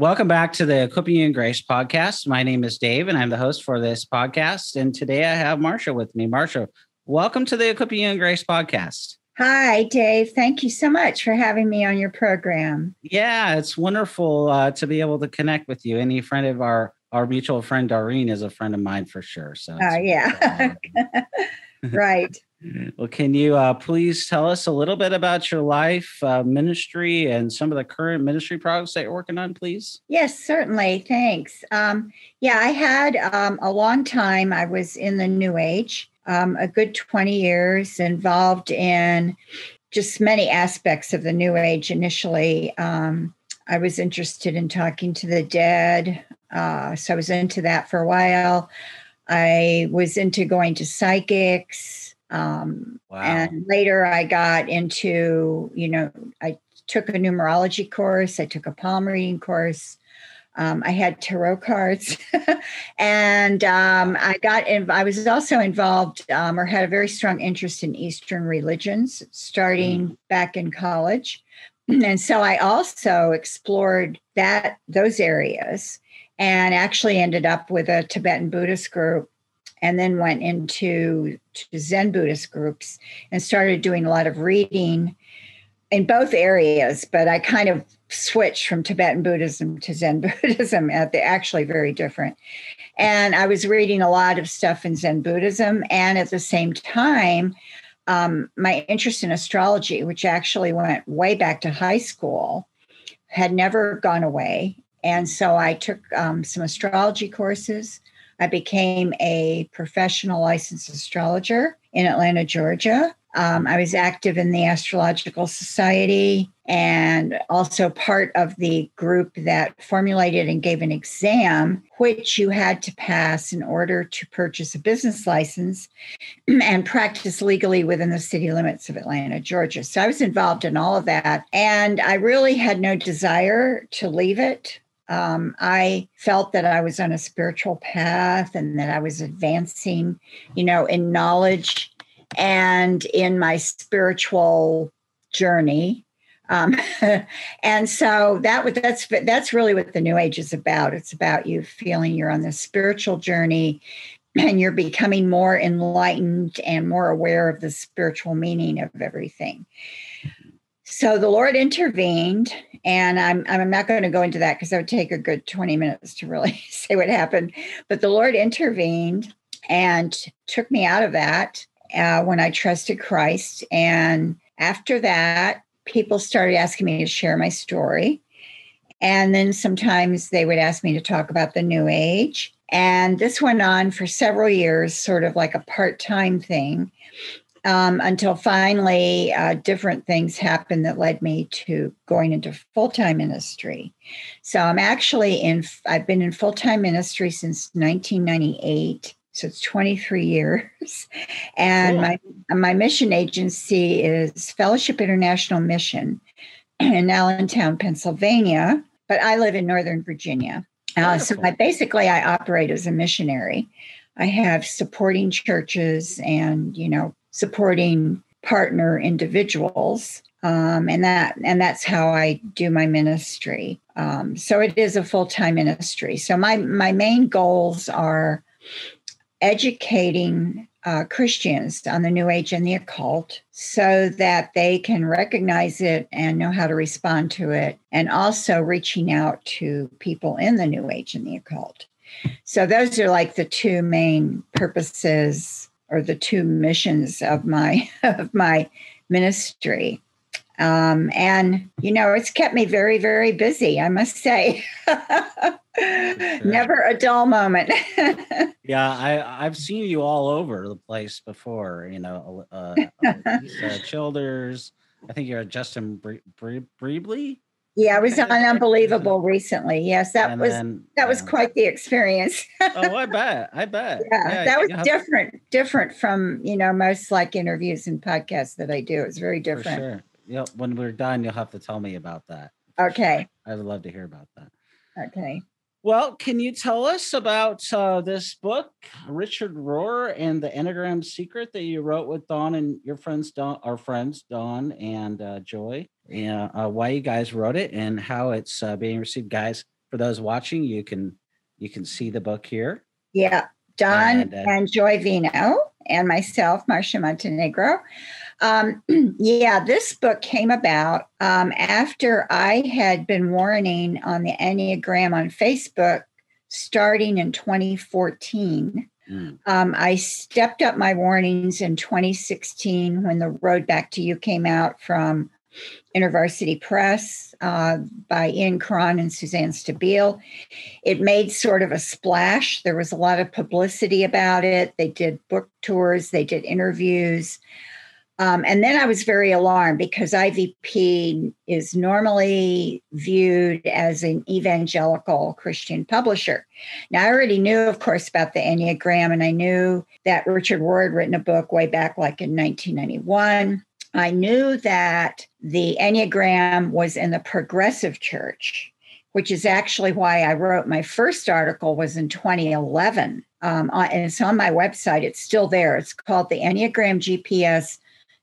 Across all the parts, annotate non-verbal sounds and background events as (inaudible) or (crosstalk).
Welcome back to the Equipping You in Grace podcast. My name is Dave, and I'm the host for this podcast. And today I have Marcia with me. Marcia, welcome to the Equipping You in Grace podcast. Hi, Dave. Thank you so much for having me on your program. Yeah, it's wonderful uh, to be able to connect with you. Any friend of our our mutual friend Doreen is a friend of mine for sure. So, uh, yeah, (laughs) right. Well, can you uh, please tell us a little bit about your life, uh, ministry, and some of the current ministry projects that you're working on, please? Yes, certainly. Thanks. Um, yeah, I had um, a long time. I was in the New Age, um, a good 20 years, involved in just many aspects of the New Age initially. Um, I was interested in talking to the dead, uh, so I was into that for a while. I was into going to psychics. Um, wow. And later I got into, you know, I took a numerology course, I took a palm reading course. Um, I had tarot cards, (laughs) and um, I got. In, I was also involved, um, or had a very strong interest in Eastern religions, starting mm. back in college, (clears throat) and so I also explored that those areas, and actually ended up with a Tibetan Buddhist group and then went into Zen Buddhist groups and started doing a lot of reading in both areas. But I kind of switched from Tibetan Buddhism to Zen (laughs) Buddhism. They're actually very different. And I was reading a lot of stuff in Zen Buddhism. And at the same time, um, my interest in astrology, which actually went way back to high school, had never gone away. And so I took um, some astrology courses. I became a professional licensed astrologer in Atlanta, Georgia. Um, I was active in the Astrological Society and also part of the group that formulated and gave an exam, which you had to pass in order to purchase a business license and practice legally within the city limits of Atlanta, Georgia. So I was involved in all of that. And I really had no desire to leave it. Um, I felt that I was on a spiritual path and that I was advancing, you know, in knowledge and in my spiritual journey. Um, (laughs) and so that that's that's really what the New Age is about. It's about you feeling you're on this spiritual journey, and you're becoming more enlightened and more aware of the spiritual meaning of everything. So the Lord intervened, and I'm I'm not going to go into that because that would take a good 20 minutes to really (laughs) say what happened. But the Lord intervened and took me out of that uh, when I trusted Christ. And after that, people started asking me to share my story. And then sometimes they would ask me to talk about the New Age. And this went on for several years, sort of like a part time thing um, until finally uh, different things happened that led me to going into full-time ministry. So i'm actually in i've been in full-time ministry since 1998 so it's 23 years. (laughs) And cool. my my mission agency is fellowship international mission in allentown pennsylvania but i live in northern virginia. Uh, so I basically i operate as a missionary. I have supporting churches and you know supporting partner individuals um, and that and that's how I do my ministry. Um, so it is a full time ministry. So my my main goals are educating uh, Christians on the New Age and the occult, so that they can recognize it and know how to respond to it, and also reaching out to people in the New Age and the occult. So those are like the two main purposes or the two missions of my (laughs) of my ministry. Um, and you know, it's kept me very, very busy. I must say, (laughs) never a dull moment. (laughs) yeah, I I've seen you all over the place before. You know, uh, uh, Childers, I think you're Justin Bre- Bre- Breebly. Yeah, I was on (laughs) Unbelievable recently. Yes, that And was then, that was quite the experience. oh, I (laughs) bet. I bet. yeah, that was different, different from you know most like interviews and podcasts that I do. It's very different. For sure. Yep. When we're done, you'll have to tell me about that. Okay, I'd love to hear about that. okay. Well, can you tell us about uh, this book, Richard Rohr and the Enneagram Secret that you wrote with Don and your friends, Don, our friends Don and uh, Joy, and uh, why you guys wrote it and how it's uh, being received, guys? For those watching, you can you can see the book here. Yeah, Don And, and, uh, Joy Veinot and myself, Marcia Montenegro. Um, (clears throat) yeah, this book came about um, after I had been warning on the Enneagram on Facebook starting in 2014. Mm. Um, I stepped up my warnings in 2016 when the Road Back to You came out from InterVarsity Press uh, by Ian Cron and Suzanne Stabile. It made sort of a splash. There was a lot of publicity about it. They did book tours, they did interviews. Um, and then I was very alarmed because IVP is normally viewed as an evangelical Christian publisher. Now, I already knew, of course, about the Enneagram, and I knew that Richard Rohr had written a book way back, like in 1991. I knew that the Enneagram was in the progressive church, which is actually why I wrote my first article was in 2011. Um, and it's on my website. It's still there. It's called the Enneagram GPS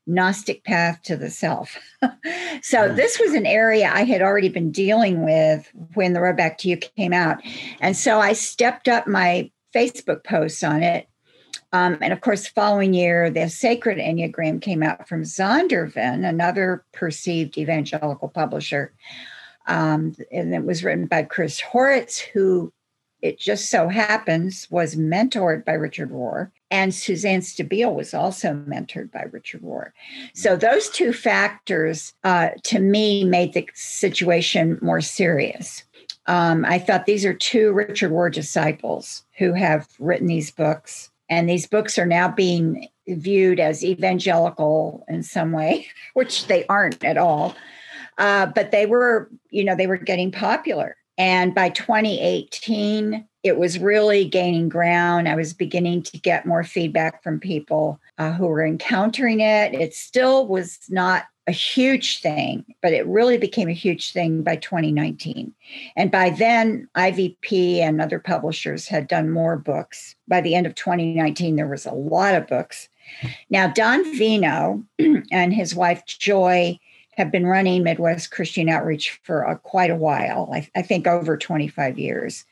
Gnostic Path to the Self. (laughs) so Hmm. this was an area I had already been dealing with when the Road Back to You came out. And so I stepped up my Facebook posts on it. Um, and of course, following year, the Sacred Enneagram came out from Zondervan, another perceived evangelical publisher. Um, and it was written by Chris Heuertz, who it just so happens was mentored by Richard Rohr. And Suzanne Stabile was also mentored by Richard Rohr. So those two factors, uh, to me, made the situation more serious. Um, I thought these are two Richard Rohr disciples who have written these books, and these books are now being viewed as evangelical in some way, (laughs) which they aren't at all. Uh, but they were, you know, they were getting popular. And by 2018, it was really gaining ground. I was beginning to get more feedback from people uh, who were encountering it. It still was not a huge thing, but it really became a huge thing by 2019. And by then, IVP and other publishers had done more books. By the end of 2019, there was a lot of books. Now, Don Veinot (clears throat) and his wife Joy have been running Midwest Christian Outreach for uh, quite a while. I, I think over 25 years.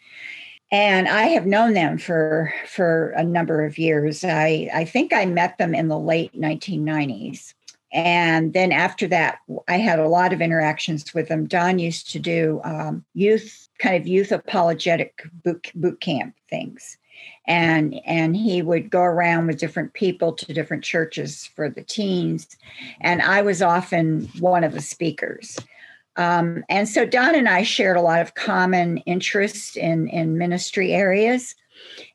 And I have known them for for a number of years. I, I think I met them in the late 1990s. And then after that, I had a lot of interactions with them. Don used to do um, youth, kind of youth apologetic boot, boot camp things. And, and he would go around with different people to different churches for the teens. And I was often one of the speakers. Um, and so Don and I shared a lot of common interests in, in ministry areas.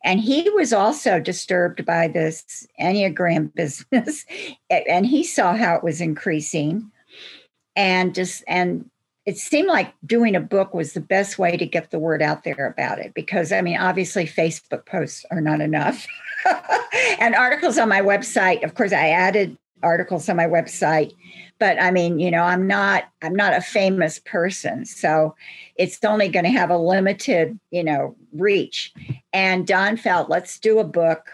And he was also disturbed by this Enneagram (laughs) business, and he saw how it was increasing. And just and it seemed like doing a book was the best way to get the word out there about it because I mean, obviously, Facebook posts are not enough. (laughs) and articles on my website, of course, I added articles on my website. But i mean you know i'm not i'm not a famous person so it's only going to have a limited you know reach. And don felt let's do a book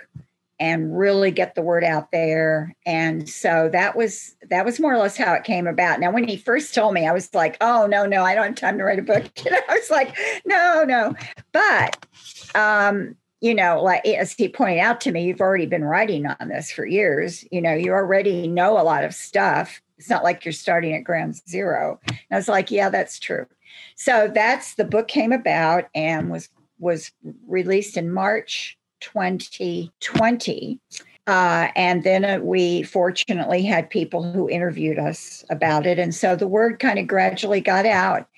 and really get the word out there. And so that was that was more or less how it came about. Now when he first told me i was like oh no no i don't have time to write a book. (laughs) You know i was like no no. But um you know, like as he pointed out to me, you've already been writing on this for years. You know, you already know a lot of stuff. It's not like you're starting at ground zero. And I was like, yeah, that's true. So that's the book came about and was was released in March 2020. Uh, and then uh, we fortunately had people who interviewed us about it. And so the word kind of gradually got out.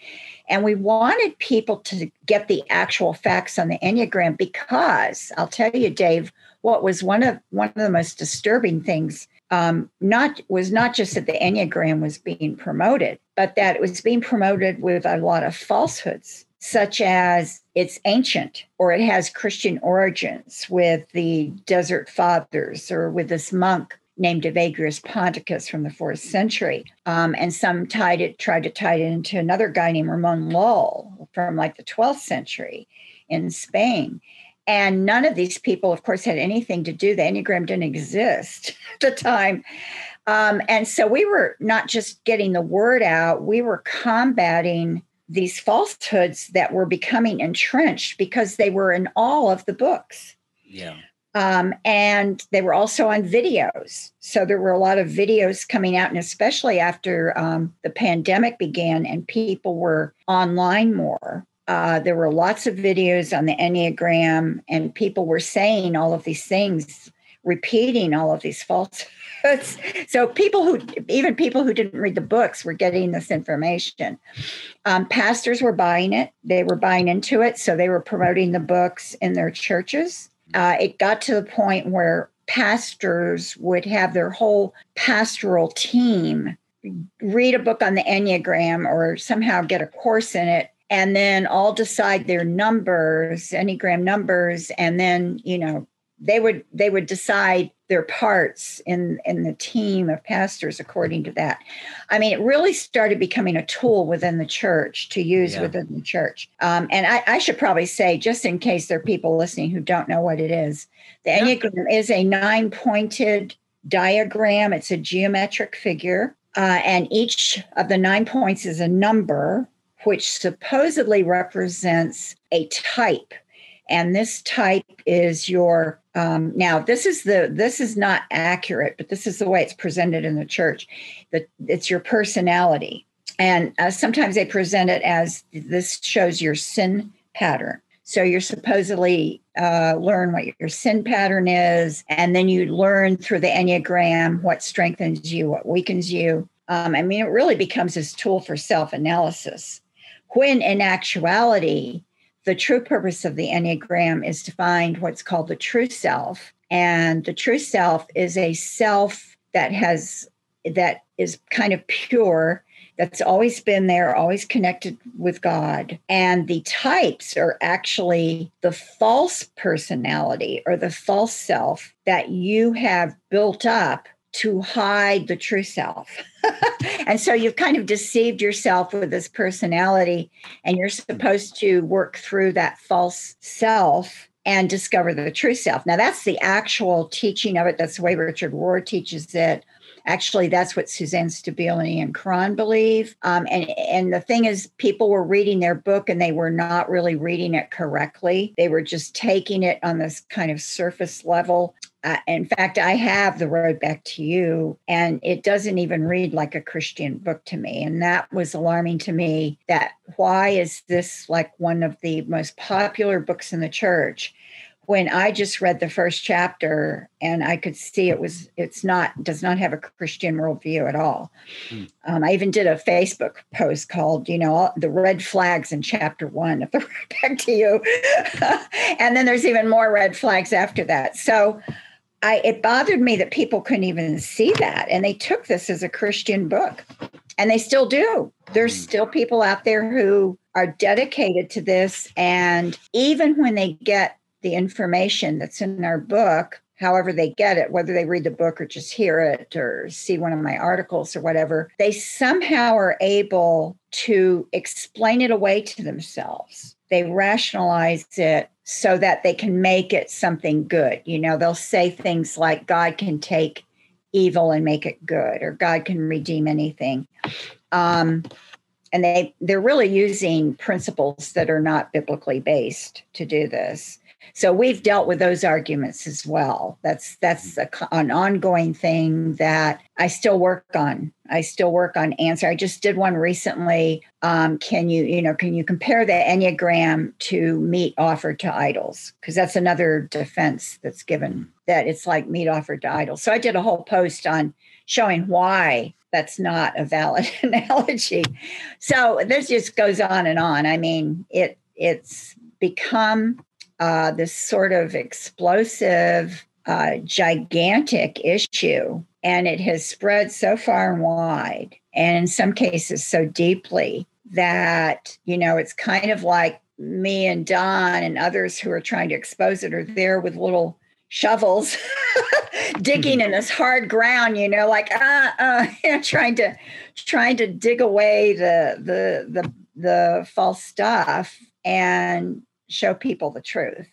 And we wanted people to get the actual facts on the Enneagram because I'll tell you, Dave, what was one of one of the most disturbing things um, not was not just that the Enneagram was being promoted, but that it was being promoted with a lot of falsehoods, such as it's ancient or it has Christian origins with the Desert Fathers or with this monk named Evagrius Ponticus from the fourth century. Um, and some tied it, tried to tie it into another guy named Ramon Lull from like the 12th century in Spain. And none of these people, of course, had anything to do. The Enneagram didn't exist (laughs) at the time. Um, and so we were not just getting the word out, we were combating these falsehoods that were becoming entrenched because they were in all of the books. Yeah. Um, and they were also on videos. So there were a lot of videos coming out, and especially after um, the pandemic began and people were online more, uh, there were lots of videos on the Enneagram, and people were saying all of these things, repeating all of these falsehoods. (laughs) so people who, even people who didn't read the books, were getting this information. Um, pastors were buying it; they were buying into it, so they were promoting the books in their churches. Uh, it got to the point where pastors would have their whole pastoral team read a book on the Enneagram or somehow get a course in it and then all decide their numbers enneagram numbers and then you know they would they would decide their parts in in the team of pastors according to that i mean it really started becoming a tool within the church to use yeah. within the church um, and I, I, should probably say just in case there are people listening who don't know what it is the yeah. enneagram is a nine pointed diagram it's a geometric figure uh, and each of the nine points is a number which supposedly represents a type and this type is your um, now this is the this is not accurate but this is the way it's presented in the church. That it's your personality. And uh, sometimes they present it as this shows your sin pattern. So you're supposedly uh, learn what your sin pattern is and then you learn through the enneagram what strengthens you what weakens you. Um, i mean it really becomes this tool for self-analysis. When in actuality, the true purpose of the Enneagram is to find what's called the true self. And the true self is a self that has, that is kind of pure, that's always been there, always connected with God. And the types are actually the false personality or the false self that you have built up to hide the true self. (laughs) and so you've kind of deceived yourself with this personality, and you're supposed to work through that false self and discover the true self. Now, that's the actual teaching of it. That's the way Richard Rohr teaches it. Actually, that's what Suzanne Stabile and Cron believe. Um, and, and the thing is, people were reading their book and they were not really reading it correctly. They were just taking it on this kind of surface level uh, in fact, I have The Road Back to You, and it doesn't even read like a Christian book to me. And that was alarming to me that why is this like one of the most popular books in the church? When I just read the first chapter and I could see it was, it's not, does not have a Christian worldview at all. Hmm. Um, I even did a Facebook post called, you know, the red flags in chapter one of The (laughs) Road Back to You. (laughs) and then there's even more red flags after that. So, I it bothered me that people couldn't even see that and they took this as a Christian book. And they still do. There's hmm. still people out there who are dedicated to this and even when they get the information that's in our book, however they get it, whether they read the book or just hear it or see one of my articles or whatever, they somehow are able to explain it away to themselves. They rationalize it so that they can make it something good. You know, they'll say things like God can take evil and make it good, or God can redeem anything. Um, and they they're really using principles that are not biblically based to do this. So we've dealt with those arguments as well. That's that's a, an ongoing thing that I still work on. I still work on answer. I just did one recently. Um, can you you know can you compare the enneagram to meat offered to idols? Because that's another defense that's given that it's like meat offered to idols. So I did a whole post on showing why that's not a valid (laughs) analogy. So this just goes on and on. I mean, it it's become uh, this sort of explosive, uh, gigantic issue And it has spread so far and wide, and in some cases so deeply that, you know, it's kind of like me and Don and others who are trying to expose it are there with little shovels (laughs) digging in this hard ground you know like uh, uh (laughs) trying to trying to dig away the the the the false stuff and show people the truth.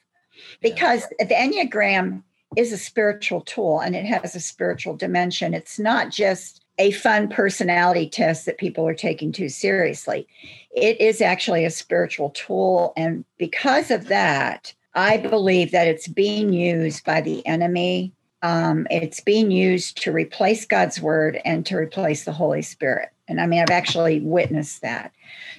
Because yeah. the enneagram is a spiritual tool and it has a spiritual dimension. It's not just a fun personality test that people are taking too seriously. It is actually a spiritual tool. And because of that I believe that it's being used by the enemy. Um, it's being used to replace God's word and to replace the Holy Spirit. And I mean, I've actually witnessed that.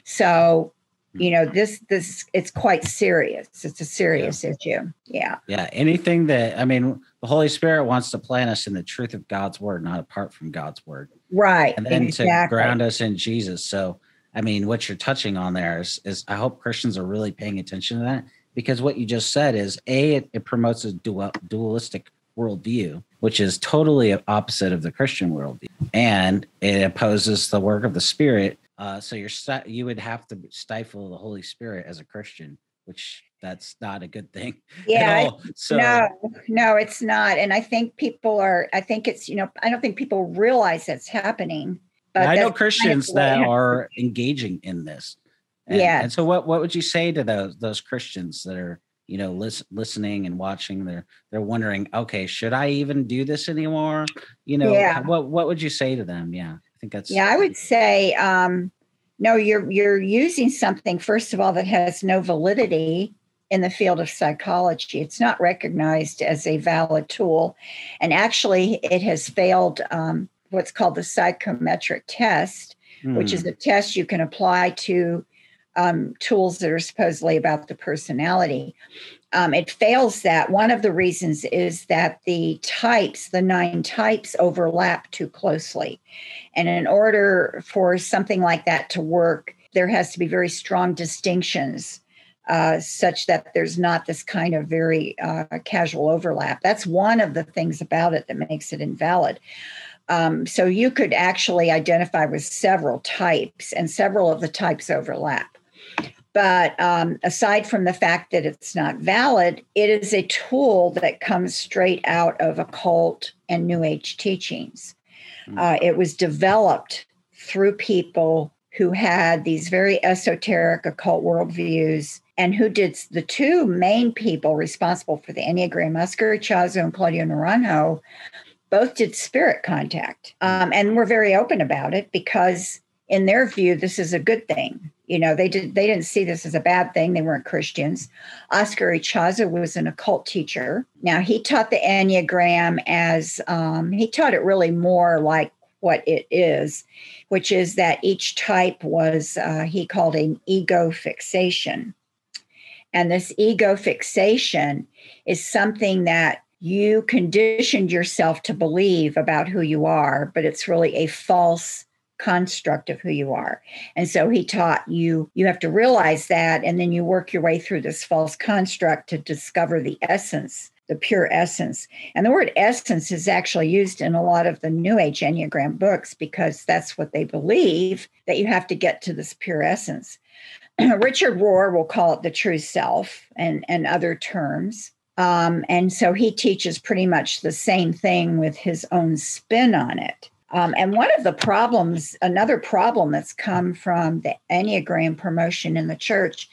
So, you know, this this it's quite serious. It's a serious yeah. issue. Yeah. Yeah. Anything that I mean, the Holy Spirit wants to plant us in the truth of God's word, not apart from God's word. Right. And then exactly. to ground us in Jesus. So I mean, what you're touching on there is, is I hope Christians are really paying attention to that because what you just said is a it, it promotes a dual, dualistic worldview, which is totally opposite of the Christian worldview, and it opposes the work of the Spirit. Uh, so you're you would have to stifle the Holy Spirit as a Christian, which that's not a good thing. (laughs) Yeah. So no, no, it's not. And I think people are. I think it's you know I don't think people realize that's happening. But I know Christians kind of that are engaging in this. And, yeah. And so, what what would you say to those those Christians that are you know listen, listening and watching? They're they're wondering, okay, should I even do this anymore? You know, yeah. what what would you say to them? Yeah, I think that's yeah. I would say, um, no, you're you're using something first of all that has no validity in the field of psychology. It's not recognized as a valid tool, and actually, it has failed um, what's called the psychometric test, mm. which is hmm. a test you can apply to um, tools that are supposedly about the personality. Um, it fails that. One of the reasons is that the types, the nine types, overlap too closely. And in order for something like that to work, there has to be very strong distinctions uh, such that there's not this kind of very uh, casual overlap. That's one of the things about it that makes it invalid. Um, so you could actually identify with several types, and several of the types overlap. But um, aside from the fact that it's not valid, it is a tool that comes straight out of occult and New Age teachings. Mm. Uh, it was developed through people who had these very esoteric occult worldviews and who did the two main people responsible for the Enneagram, Oscar Ichazo and Claudio Naranjo, both did spirit contact. Um, and were very open about it because in their view, this is a good thing. You know, they did they didn't see this as a bad thing. They weren't Christians. Oscar Ichazo was an occult teacher. Now he taught the Enneagram as um, he taught it really more like what it is, which is that each type was uh, he called an ego fixation. And this ego fixation is something that you conditioned yourself to believe about who you are, but it's really a false construct of who you are. And so he taught you you have to realize that and then you work your way through this false construct to discover the essence, the pure essence. And the word essence is actually used in a lot of the new age enneagram books because that's what they believe that you have to get to this pure essence. (clears throat) Richard Rohr will call it the true self and and other terms. Um, and so he teaches pretty much the same thing with his own spin on it. Um, and one of the problems, another problem that's come from the Enneagram promotion in the church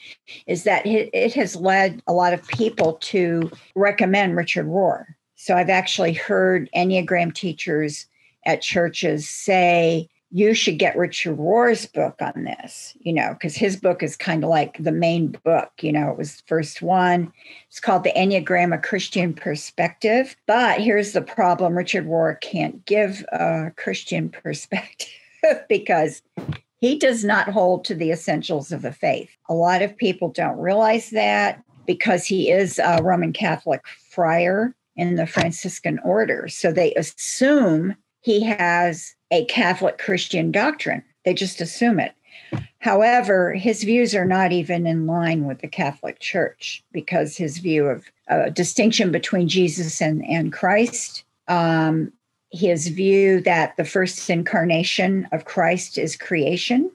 is that it, has led a lot of people to recommend Richard Rohr. So I've actually heard Enneagram teachers at churches say, you should get Richard Rohr's book on this, you know, because his book is kind of like the main book. You know, it was the first one. It's called The Enneagram, a Christian Perspective. But here's the problem Richard Rohr can't give a Christian perspective (laughs) because he does not hold to the essentials of the faith. A lot of people don't realize that because he is a Roman Catholic friar in the Franciscan order. So they assume he has a Catholic Christian doctrine. They just assume it. However, his views are not even in line with the Catholic Church because his view of uh, distinction between Jesus and, and Christ, um, his view that the first incarnation of Christ is creation.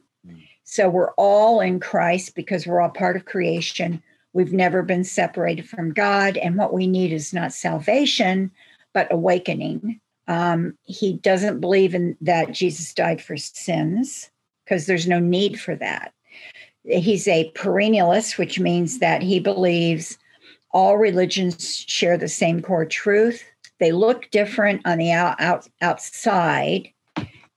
So we're all in Christ because we're all part of creation. We've never been separated from God. And what we need is not salvation, but awakening. Um, he doesn't believe in that Jesus died for sins because there's no need for that. He's a perennialist, which means that he believes all religions share the same core truth. They look different on the out, out, outside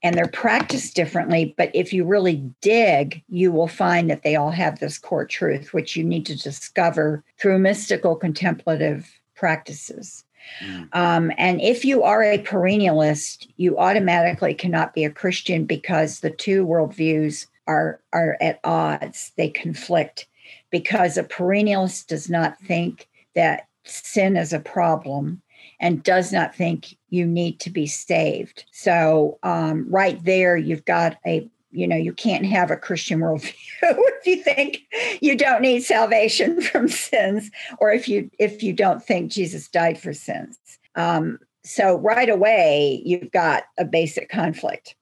and they're practiced differently. But if you really dig, you will find that they all have this core truth, which you need to discover through mystical contemplative practices. Mm. Um, and if you are a perennialist, you automatically cannot be a Christian because the two worldviews are are at odds. They conflict because a perennialist does not think that sin is a problem and does not think you need to be saved. So um, right there, you've got a you know you can't have a christian worldview (laughs) if you think you don't need salvation (laughs) from sins or if you if you don't think jesus died for sins. Um, so right away you've got a basic conflict.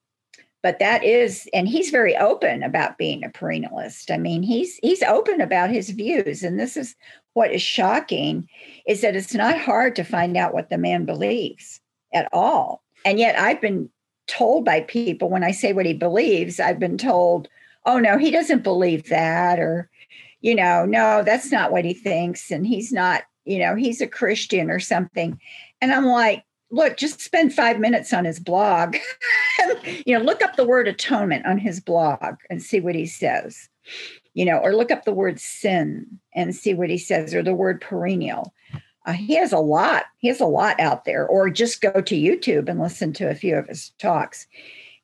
But that is and he's very open about being a perennialist i mean he's he's open about his views. And this is what is shocking is that it's not hard to find out what the man believes at all. And yet i've been told by people when i say what he believes i've been told oh no he doesn't believe that or you know no that's not what he thinks and he's not you know he's a christian or something and i'm like look, just spend five minutes on his blog. (laughs) you know, look up the word atonement on his blog and see what he says. You know, or look up the word sin and see what he says, or the word perennial. Uh, he has a lot. He has a lot out there. Or just go to YouTube and listen to a few of his talks.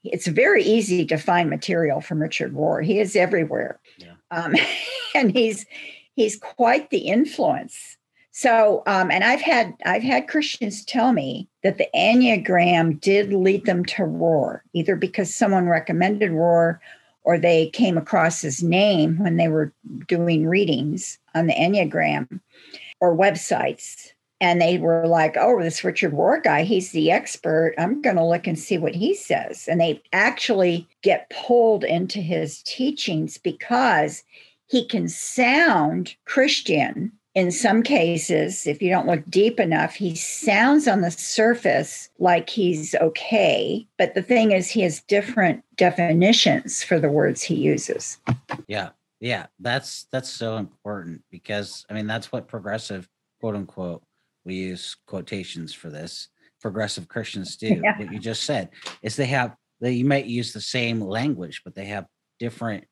It's very easy to find material from Richard Rohr. He is everywhere, yeah. um, (laughs) and he's he's quite the influence so, um, and I've had I've had Christians tell me that the Enneagram did lead them to Rohr, either because someone recommended Rohr or they came across his name when they were doing readings on the Enneagram or websites. And they were like, oh, this Richard Rohr guy, he's the expert. I'm going to look and see what he says. And they actually get pulled into his teachings because he can sound Christian in some cases, if you don't look deep enough, he sounds on the surface like he's okay. But the thing is, he has different definitions for the words he uses. Yeah. Yeah. That's that's so important because I mean that's what progressive quote unquote we use quotations for this. Progressive Christians (laughs) do. Yeah. What you just said is they have they you might use the same language, but they have different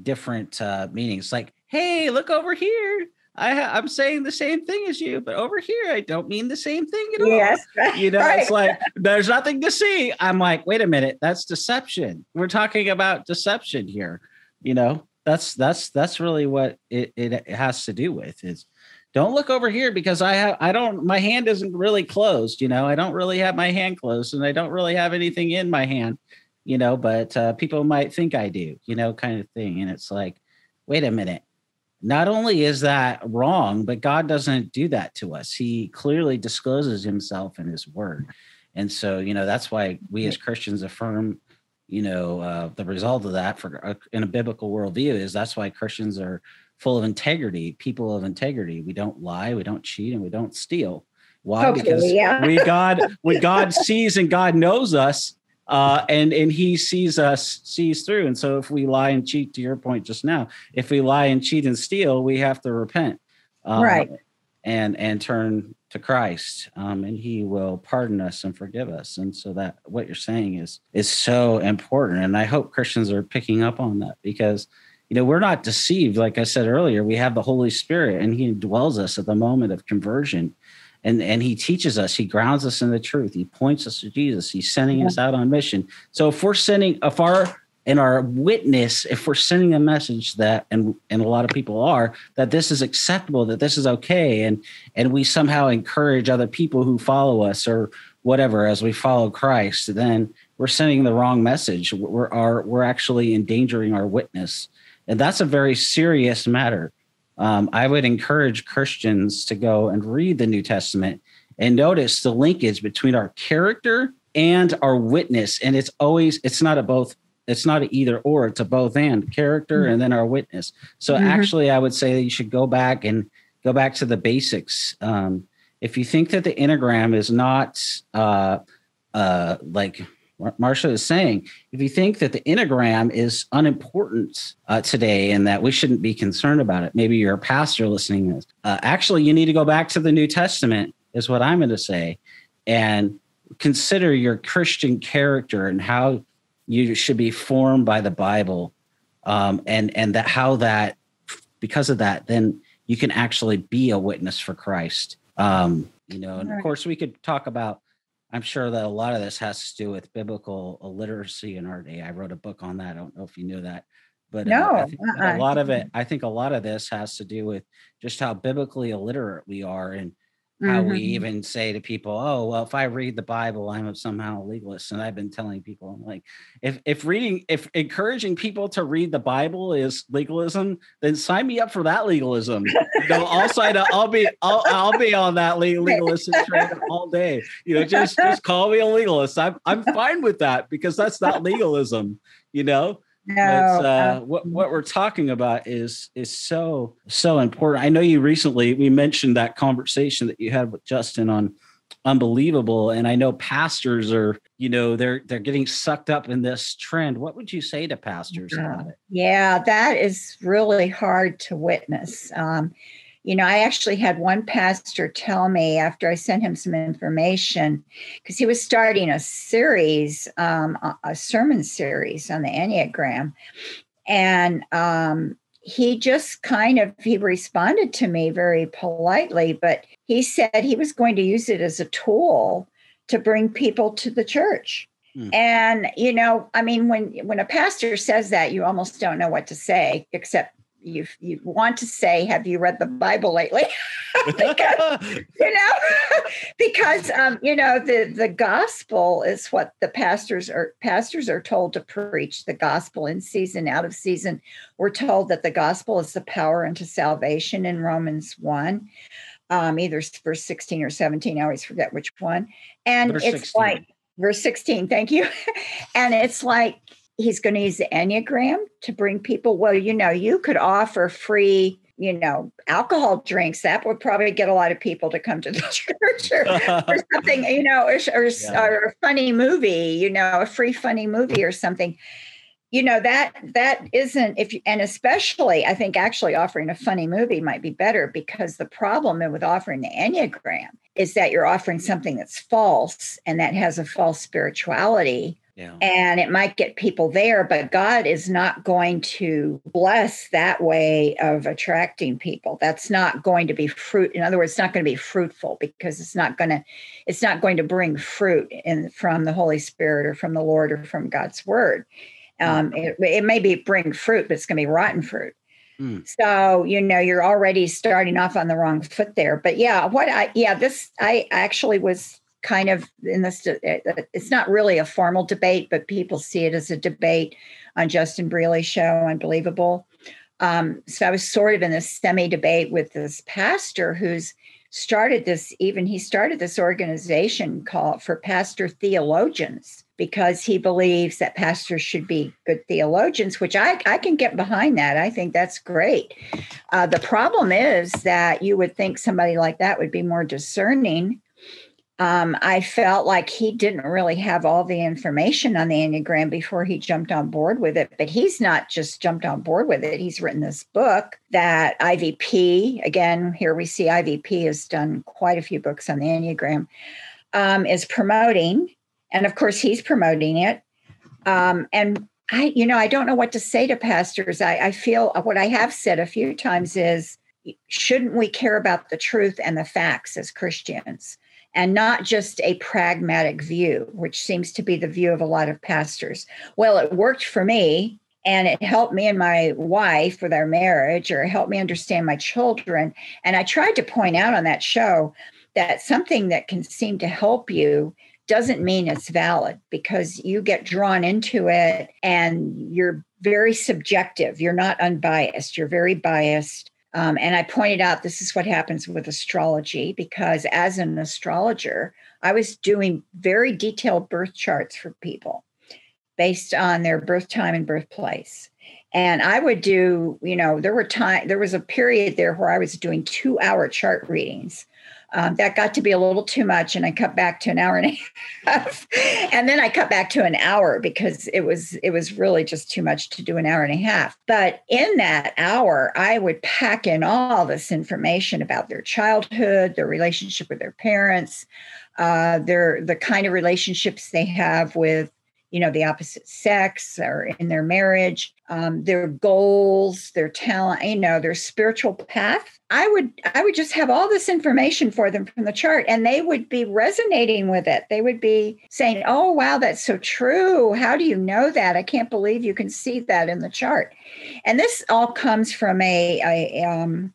different uh meanings. Like, hey, look over here I ha- I'm saying the same thing as you, but over here I don't mean the same thing at all. Yes, you know, right. it's like there's nothing to see. I'm like, wait a minute, that's deception. We're talking about deception here. You know, that's that's that's really what it, it has to do with is don't look over here because I have I don't my hand isn't really closed. You know, I don't really have my hand closed and I don't really have anything in my hand. You know, but uh, people might think I do. You know, kind of thing. And it's like, wait a minute not only is that wrong, but God doesn't do that to us. He clearly discloses himself in his word. And so, you know, that's why we as Christians affirm, you know, uh, the result of that for uh, in a biblical worldview is that's why Christians are full of integrity, people of integrity. We don't lie, we don't cheat, and we don't steal. Why? Okay, because yeah. we God, we God sees and God knows us, uh, and and he sees us sees through. And so if we lie and cheat, to your point just now, if we lie and cheat and steal, we have to repent, um, right, and and turn to Christ, um, and He will pardon us and forgive us. And so that what you're saying is is so important, and I hope Christians are picking up on that because you know we're not deceived. Like I said earlier, we have the Holy Spirit, and He dwells us at the moment of conversion. And and he teaches us he grounds us in the truth. He points us to jesus. He's sending us out on mission. So if we're sending if our in our witness if we're sending a message that and and a lot of people are that this is acceptable that this is okay and and we somehow encourage other people who follow us or whatever as we follow christ then we're sending the wrong message. We're are we're actually endangering our witness. And that's a very serious matter. Um, I would encourage Christians to go and read the New Testament and notice the linkage between our character and our witness. And it's always, it's not a both, it's not an either or, it's a both and character mm-hmm. and then our witness. So mm-hmm. actually, I would say that you should go back and go back to the basics. Um, if you think that the Enneagram is not uh, uh, like Marcia is saying, if you think that the Enneagram is unimportant uh, today and that we shouldn't be concerned about it, maybe you're a pastor listening. Uh, actually, you need to go back to the New Testament, is what I'm going to say, and consider your Christian character and how you should be formed by the Bible, um, and and that how that because of that, then you can actually be a witness for Christ. Um, you know, and of course, we could talk about I'm sure that a lot of this has to do with biblical literacy in our day. I wrote a book on that. I don't know if you knew that, but no, uh, uh-uh. a lot of it, I think a lot of this has to do with just how biblically illiterate we are and how mm-hmm. we even say to people, "Oh, well, if I read the Bible, I'm somehow a legalist." And I've been telling people, I'm like, if if reading, if encouraging people to read the Bible is legalism, then sign me up for that legalism. know, I'll sign up. I'll be I'll, I'll be on that legalistic train all day. You know, just just call me a legalist. I'm I'm fine with that because that's not legalism. You know, no, uh, what what we're talking about is is so so important. I know you recently we mentioned that conversation that you had with Justin on unbelievable, and I know pastors are you know they're they're getting sucked up in this trend. What would you say to pastors yeah. about it? Yeah, that is really hard to witness. Um, you know, I actually had one pastor tell me after I sent him some information, because he was starting a series, um, a sermon series on the Enneagram. And um, he just kind of he responded to me very politely, but he said he was going to use it as a tool to bring people to the church. Hmm. And you know, I mean, when when a pastor says that, you almost don't know what to say, except you you want to say, "Have you read the Bible lately?" (laughs) because, (laughs) you know, (laughs) because um, you know the the gospel is what the pastors are pastors are told to preach the gospel in season out of season. We're told that the gospel is the power unto salvation in Romans one. Um, either verse 16 or 17, I always forget which one. And verse it's 16. like verse 16, thank you. and it's like he's going to use the Enneagram to bring people. Well, you know, you could offer free, you know, alcohol drinks. That would probably get a lot of people to come to the (laughs) church or, or (laughs) something, you know, or, or, yeah. or a funny movie, you know, a free funny movie or something. You know that that isn't if you, and especially I think actually offering a funny movie might be better because the problem with offering the enneagram is that you're offering something that's false and that has a false spirituality yeah. And it might get people there, but God is not going to bless that way of attracting people. That's not going to be fruit. In other words, it's not going to be fruitful because it's not going to, it's not going to bring fruit in from the Holy Spirit or from the Lord or from God's word. Um, it, it may be bring fruit, but it's going to be rotten fruit. Mm. So, you know, you're already starting off on the wrong foot there. But yeah, what I, yeah, this, I actually was kind of in this uh, uh, it's not really a formal debate but people see it as a debate on justin Brierley's show unbelievable. Um, so i was sort of in this semi debate with this pastor who's started this even he started this organization called for pastor theologians because he believes that pastors should be good theologians which i, I can get behind that. I think that's great. Uh, the problem is that you would think somebody like that would be more discerning um, I felt like he didn't really have all the information on the Enneagram before he jumped on board with it. But he's not just jumped on board with it, he's written this book that IVP, again, here we see IVP has done quite a few books on the Enneagram, um, is promoting. And of course, he's promoting it. Um, and I, you know, I don't know what to say to pastors. I, I feel what I have said a few times is shouldn't we care about the truth and the facts as Christians? And not just a pragmatic view, which seems to be the view of a lot of pastors. Well, it worked for me and it helped me and my wife with our marriage or helped me understand my children. And I tried to point out on that show that something that can seem to help you doesn't mean it's valid because you get drawn into it and you're very subjective. You're not unbiased, you're very biased. Um, and I pointed out this is what happens with astrology because as an astrologer, I was doing very detailed birth charts for people based on their birth time and birthplace. And I would do, you know, there were time, there was a period there where I was doing two hour chart readings um, that got to be a little too much and i cut back to an hour and a (laughs) half. And then i cut back to an hour because it was it was really just too much to do an hour and a half. But in that hour i would pack in all this information about their childhood their relationship with their parents uh, their the kind of relationships they have with you know the opposite sex or in their marriage um, their goals their talent you know their spiritual path. I would i would just have all this information for them from the chart and they would be resonating with it. They would be saying oh wow that's so true. How do you know that? I can't believe you can see that in the chart. And this all comes from a, a um,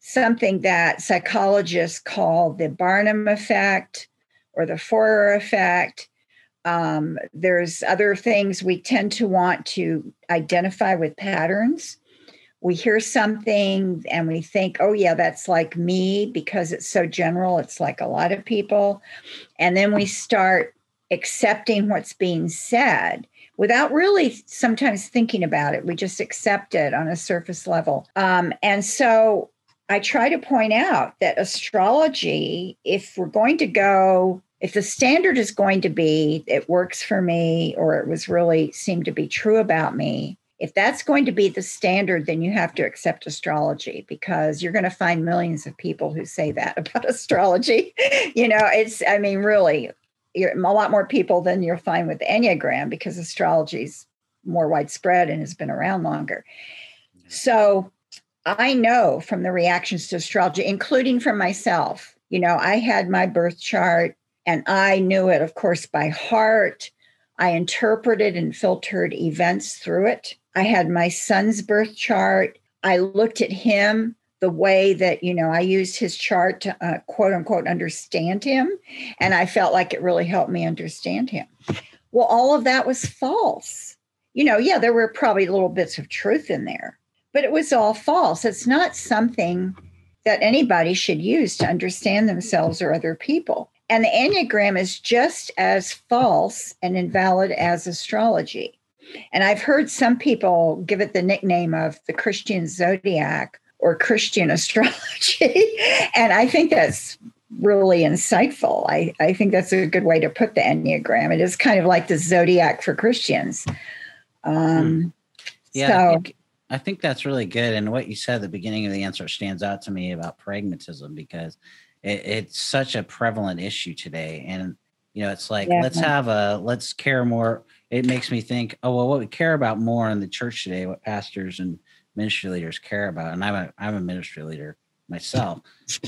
something that psychologists call the barnum effect or the forer effect um, there's other things we tend to want to identify with patterns. We hear something and we think, oh, yeah, that's like me because it's so general. It's like a lot of people. And then we start accepting what's being said without really sometimes thinking about it. We just accept it on a surface level. Um, and so I try to point out that astrology, if we're going to go if the standard is going to be it works for me or it was really seemed to be true about me if that's going to be the standard then you have to accept astrology because you're going to find millions of people who say that (laughs) about astrology. You know it's i mean really a lot more people than you'll find with enneagram because astrology is more widespread and has been around longer. So i know from the reactions to astrology including from myself you know i had my birth chart and I knew it, of course, by heart. I interpreted and filtered events through it. I had my son's birth chart. I looked at him the way that, you know, I used his chart to uh, quote unquote understand him. And I felt like it really helped me understand him. Well, all of that was false. You know, yeah, there were probably little bits of truth in there, but it was all false. It's not something that anybody should use to understand themselves or other people. And the Enneagram is just as false and invalid as astrology. And I've heard some people give it the nickname of the Christian zodiac or Christian (laughs) astrology. and I think that's really insightful. I, I think that's a good way to put the Enneagram. It is kind of like the zodiac for Christians. Um, hmm. yeah, so, I think, I think that's really good. And what you said at the beginning of the answer stands out to me about pragmatism because it, it's such a prevalent issue today and you know it's like yeah. let's have a let's care more it makes me think oh well what we care about more in the church today what pastors and ministry leaders care about and i'm a i'm a ministry leader myself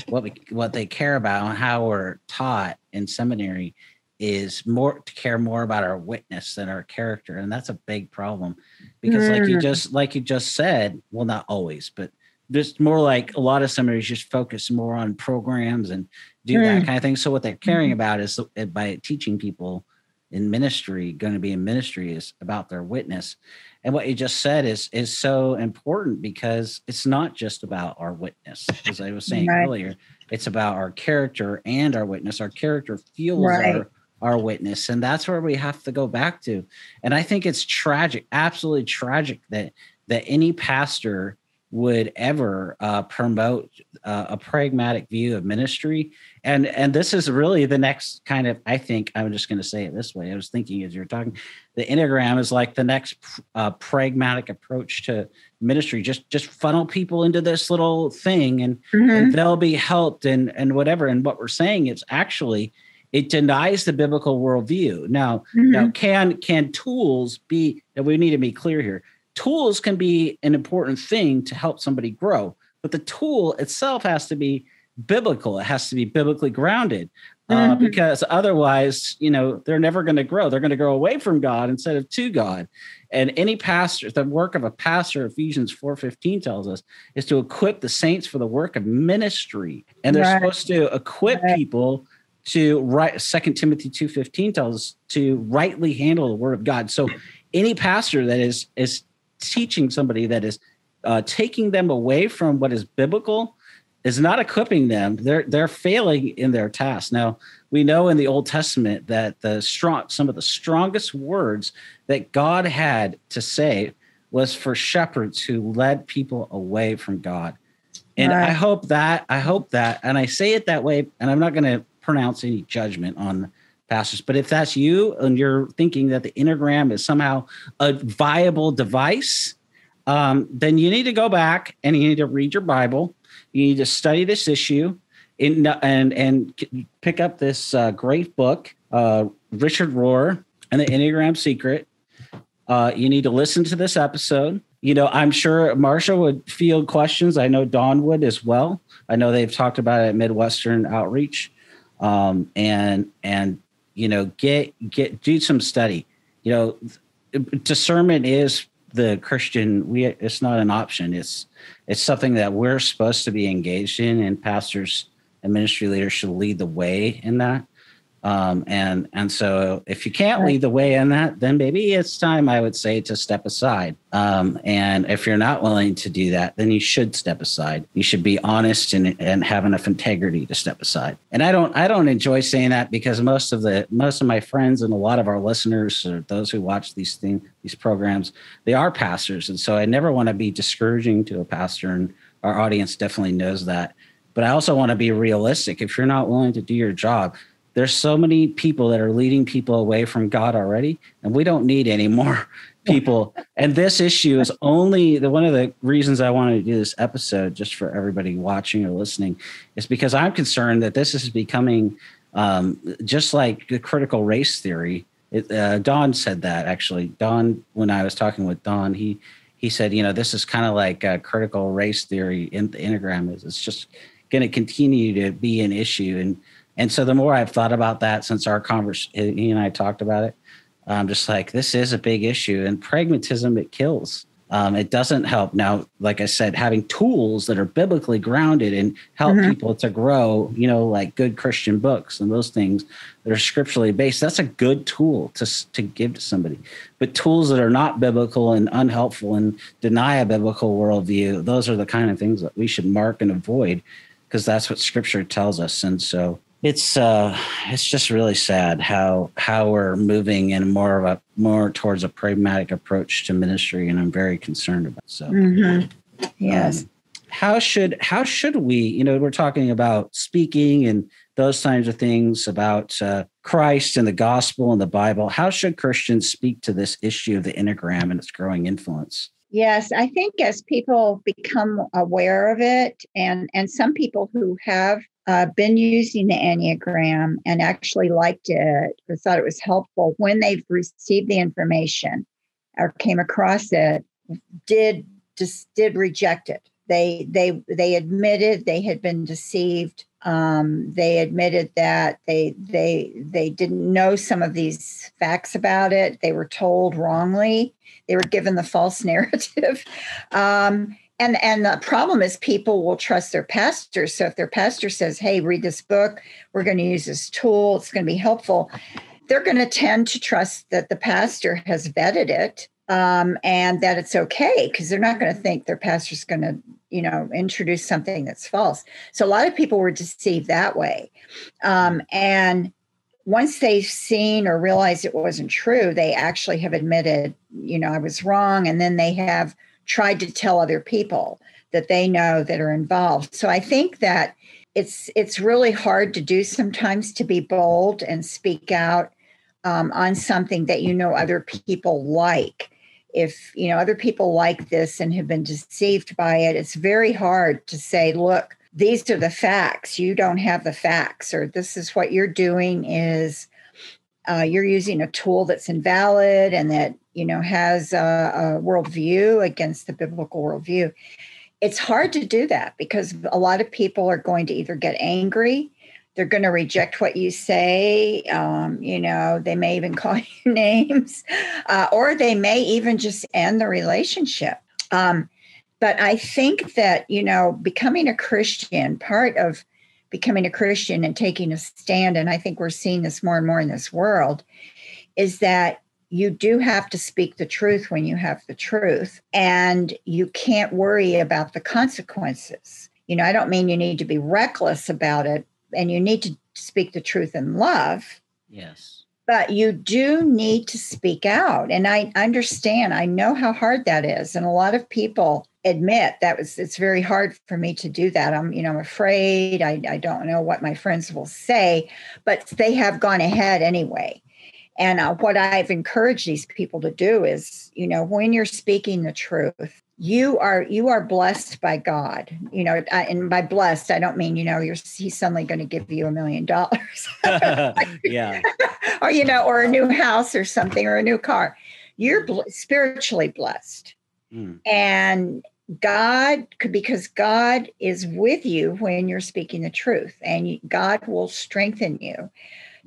what we what they care about and how we're taught in seminary is more to care more about our witness than our character and that's a big problem because like you mm. just like you just said well not always but just more like a lot of seminaries just focus more on programs and do mm. that kind of thing. So what they're caring mm-hmm. about is uh, by teaching people in ministry, going to be in ministry is about their witness. And what you just said is is so important because it's not just about our witness, as I was saying right. earlier. It's about our character and our witness. Our character fuels right. our our witness and that's where we have to go back to and i think it's tragic absolutely tragic that that any pastor would ever uh, promote uh, a pragmatic view of ministry. And and this is really the next kind of i think i'm just going to say it this way i was thinking as you're talking the enneagram is like the next uh, pragmatic approach to ministry. Just just funnel people into this little thing and, mm-hmm. and they'll be helped and and whatever. And what we're saying is actually it denies the biblical worldview. Now mm-hmm. now can can tools be and we need to be clear here tools can be an important thing to help somebody grow, but the tool itself has to be biblical. It has to be biblically grounded. Uh, mm-hmm. because otherwise, you know, they're never going to grow. They're going to grow away from God instead of to God. And any pastor, the work of a pastor, Ephesians 4:15 tells us, is to equip the saints for the work of ministry. And they're right. supposed to equip right. people to write Second Timothy 2:15 tells us to rightly handle the word of God. So any pastor that is is teaching somebody that is uh, taking them away from what is biblical is not equipping them. They're they're failing in their task. Now we know in the Old Testament that the strong some of the strongest words that God had to say was for shepherds who led people away from God. And right. I hope that I hope that, and I say it that way, and I'm not going to pronounce any judgment on pastors, but if that's you and you're thinking that the Enneagram is somehow a viable device, um, then you need to go back and you need to read your Bible. You need to study this issue in, and and pick up this uh, great book, uh, Richard Rohr and the Enneagram Secret. Uh, you need to listen to this episode. You know, I'm sure Marcia would field questions. I know Don would as well. I know they've talked about it at Midwestern Outreach, um, and and you know, get get do some study. You know, discernment is the Christian. We it's not an option. It's it's something that we're supposed to be engaged in, and pastors and ministry leaders should lead the way in that. Um, and and so if you can't lead the way in that, then maybe it's time I would say to step aside. Um, and if you're not willing to do that, then you should step aside. You should be honest and and have enough integrity to step aside. And I don't I don't enjoy saying that because most of the most of my friends and a lot of our listeners or those who watch these things these programs, they are pastors, and so I never want to be discouraging to a pastor, and our audience definitely knows that. But I also want to be realistic. If you're not willing to do your job, there's so many people that are leading people away from God already, and we don't need any more (laughs) people. and this issue is only the one of the reasons I wanted to do this episode, just for everybody watching or listening, is because I'm concerned that this is becoming um, just like the critical race theory. It, uh, Don said that actually. Don, when I was talking with Don, he he said, you know, this is kind of like a critical race theory in the Enneagram is. It's just going to continue to be an issue and and so the more I've thought about that since our conversation, he and I talked about it, I'm just like, this is a big issue. And pragmatism, it kills. Um, it doesn't help. Now, like I said, having tools that are biblically grounded and help mm-hmm. people to grow, you know, like good Christian books and those things that are scripturally based, that's a good tool to, to give to somebody. But tools that are not biblical and unhelpful and deny a biblical worldview, those are the kind of things that we should mark and avoid because that's what scripture tells us. And so it's uh it's just really sad how how we're moving in more of a more towards a pragmatic approach to ministry and i'm very concerned about so. Mm-hmm. yes. um, how should how should we you know we're talking about speaking and those kinds of things about uh, christ and the gospel and the bible. How should christians speak to this issue of the enneagram and its growing influence? Yes, I think as people become aware of it, and and some people who have uh, been using the Enneagram and actually liked it or thought it was helpful when they've received the information or came across it, did just did reject it. They they they admitted they had been deceived. Um, they admitted that they they they didn't know some of these facts about it. They were told wrongly. They were given the false (laughs) narrative. Um, and and the problem is people will trust their pastor. So if their pastor says hey read this book. We're going to use this tool. It's going to be helpful they're going to tend to trust that the pastor has vetted it um, and that it's okay because they're not going to think their pastor's going to you know introduce something that's false. So a lot of people were deceived that way. Um, and once they've seen or realized it wasn't true they actually have admitted you know i was wrong and then they have tried to tell other people that they know that are involved. So I think that it's it's really hard to do sometimes to be bold and speak out um, on something that you know other people like. If you know other people like this and have been deceived by it, it's very hard to say, "Look, these are the facts. You don't have the facts," or "This is what you're doing is." Uh, you're using a tool that's invalid and that you know, has a, a worldview against the biblical worldview. It's hard to do that because a lot of people are going to either get angry, they're going to reject what you say. Um, you know, they may even (laughs) call you names, uh, or they may even just end the relationship. Um, but I think that, you know, becoming a Christian, part of becoming a Christian and taking a stand, and I think we're seeing this more and more in this world, is that you do have to speak the truth when you have the truth, and you can't worry about the consequences. You know, I don't mean you need to be reckless about it and you need to speak the truth in love. Yes. But you do need to speak out. And I understand, I know how hard that is. And a lot of people admit that was it's very hard for me to do that. I'm, you know, I'm afraid. I, I don't know what my friends will say, but they have gone ahead anyway. And uh, what I've encouraged these people to do is, you know, when you're speaking the truth, you are you are blessed by God. You know, I, and by blessed, I don't mean you know you're he's suddenly going to give you a million dollars. (laughs) yeah. (laughs) or you know, or a new house or something, or a new car. You're bl- spiritually blessed, mm. and God, could because God is with you when you're speaking the truth, and God will strengthen you.